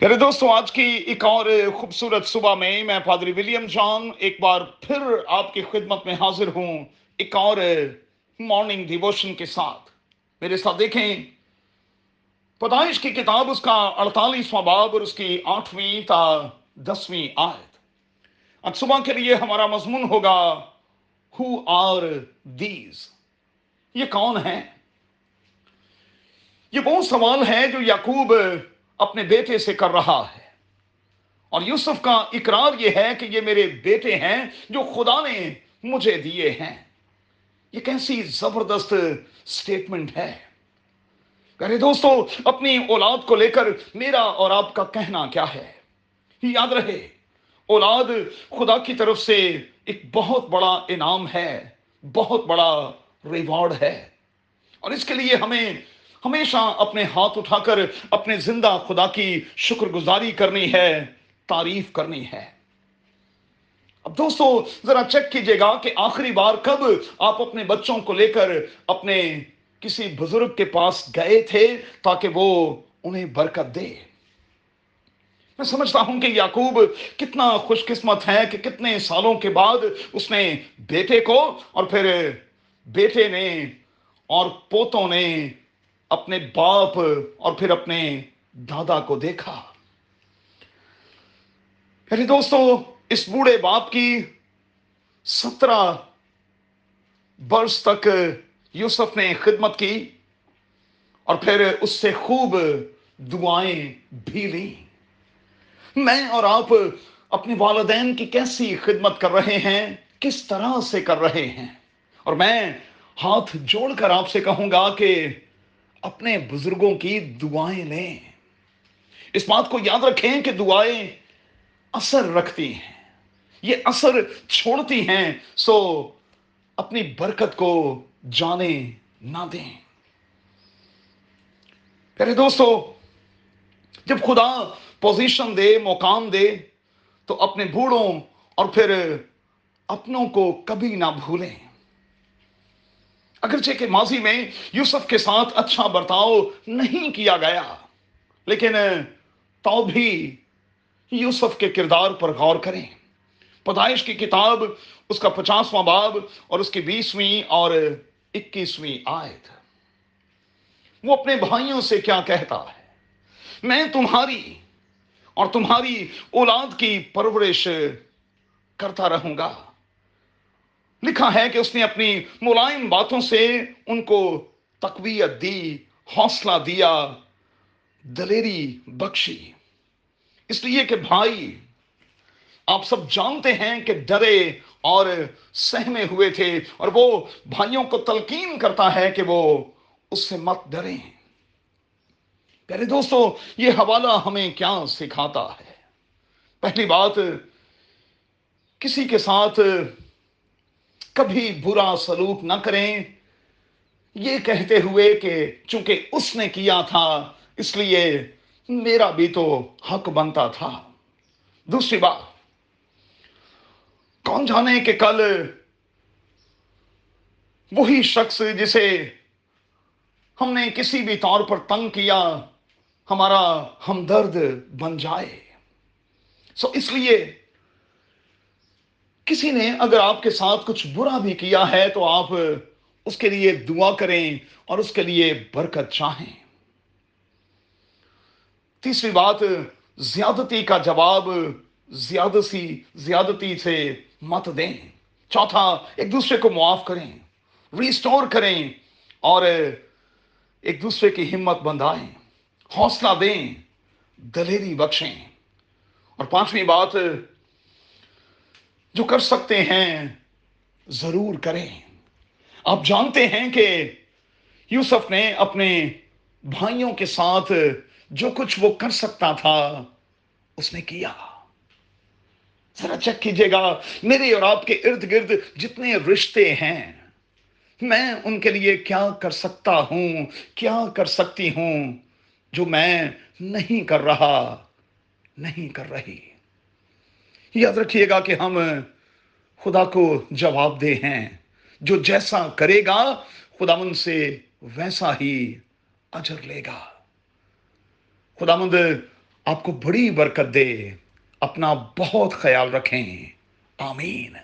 میرے دوستوں، آج کی ایک اور خوبصورت صبح میں میں پادری ولیم جان ایک بار پھر آپ کی خدمت میں حاضر ہوں، ایک اور مارننگ ڈیووشن کے ساتھ۔ میرے ساتھ دیکھیں، پیدائش کی کتاب اس کا اڑتالیسواں باب اور اس کی آٹھویں تا دسویں آیت۔ آج صبح کے لیے ہمارا مضمون ہوگا ہو آر دیز یہ کون ہے یہ وہ سوال ہے جو یعقوب اپنے بیٹے سے کر رہا ہے۔ اور یوسف کا اقرار یہ ہے کہ یہ میرے بیٹے ہیں جو خدا نے مجھے دیے ہیں۔ یہ کیسی زبردست سٹیٹمنٹ ہے۔ ارے دوستو، اپنی اولاد کو لے کر میرا اور آپ کا کہنا کیا ہے؟ یاد رہے، اولاد خدا کی طرف سے ایک بہت بڑا انعام ہے، بہت بڑا ریوارڈ ہے۔ اور اس کے لیے ہمیں ہمیشہ اپنے ہاتھ اٹھا کر اپنے زندہ خدا کی شکر گزاری کرنی ہے، تعریف کرنی ہے۔ اب دوستو، ذرا چیک کیجیے گا کہ آخری بار کب آپ اپنے بچوں کو لے کر اپنے کسی بزرگ کے پاس گئے تھے تاکہ وہ انہیں برکت دے۔ میں سمجھتا ہوں کہ یعقوب کتنا خوش قسمت ہے کہ کتنے سالوں کے بعد اس نے بیٹے کو اور پھر بیٹے نے اور پوتوں نے اپنے باپ اور پھر اپنے دادا کو دیکھا۔ یعنی دوستو، اس بوڑھے باپ کی سترہ برس تک یوسف نے خدمت کی اور پھر اس سے خوب دعائیں بھی لیں۔ میں اور آپ اپنے والدین کی کیسی خدمت کر رہے ہیں، کس طرح سے کر رہے ہیں؟ اور میں ہاتھ جوڑ کر آپ سے کہوں گا کہ اپنے بزرگوں کی دعائیں لیں۔ اس بات کو یاد رکھیں کہ دعائیں اثر رکھتی ہیں۔ یہ اثر چھوڑتی ہیں، سو اپنی برکت کو جانے نہ دیں۔ پہلے دوستو، جب خدا پوزیشن دے، مقام دے، تو اپنے بوڑھوں اور پھر اپنوں کو کبھی نہ بھولیں۔ اگرچہ کہ ماضی میں یوسف کے ساتھ اچھا برتاؤ نہیں کیا گیا، لیکن تو بھی یوسف کے کردار پر غور کریں۔ پیدائش کی کتاب، اس کا پچاسواں باب اور اس کی بیسویں اور اکیسویں آیت۔ وہ اپنے بھائیوں سے کیا کہتا ہے؟ میں تمہاری اور تمہاری اولاد کی پرورش کرتا رہوں گا۔ لکھا ہے کہ اس نے اپنی ملائم باتوں سے ان کو تقویت دی، حوصلہ دیا، دلیری بخشی۔ اس لیے کہ بھائی، آپ سب جانتے ہیں کہ ڈرے اور سہمے ہوئے تھے اور وہ بھائیوں کو تلقین کرتا ہے کہ وہ اس سے مت ڈرے۔ پہلے دوستو، یہ حوالہ ہمیں کیا سکھاتا ہے؟ پہلی بات، کسی کے ساتھ کبھی برا سلوک نہ کریں۔ یہ کہتے ہوئے کہ چونکہ اس نے کیا تھا، اس لیے میرا بھی تو حق بنتا تھا۔ دوسری بات، کون جانے کہ کل وہی شخص جسے ہم نے کسی بھی طور پر تنگ کیا ہمارا ہمدرد بن جائے۔ سو so اس لیے کسی نے اگر آپ کے ساتھ کچھ برا بھی کیا ہے تو آپ اس کے لیے دعا کریں اور اس کے لیے برکت چاہیں۔ تیسری بات، زیادتی کا جواب زیادتی زیادتی سے مت دیں۔ چوتھا، ایک دوسرے کو معاف کریں، ریسٹور کریں اور ایک دوسرے کی ہمت بندھائیں، حوصلہ دیں، دلیری بخشیں۔ اور پانچویں بات جو کر سکتے ہیں، ضرور کریں۔ آپ جانتے ہیں کہ یوسف نے اپنے بھائیوں کے ساتھ جو کچھ وہ کر سکتا تھا، اس نے کیا۔ ذرا چیک کیجیے گا، میرے اور آپ کے ارد گرد جتنے رشتے ہیں، میں ان کے لیے کیا کر سکتا ہوں، کیا کر سکتی ہوں جو میں نہیں کر رہا، نہیں کر رہی۔ یاد رکھیے گا کہ ہم خدا کو جواب دے ہیں۔ جو جیسا کرے گا خدا مند سے ویسا ہی اجر لے گا۔ خدا مند آپ کو بڑی برکت دے۔ اپنا بہت خیال رکھیں۔ آمین۔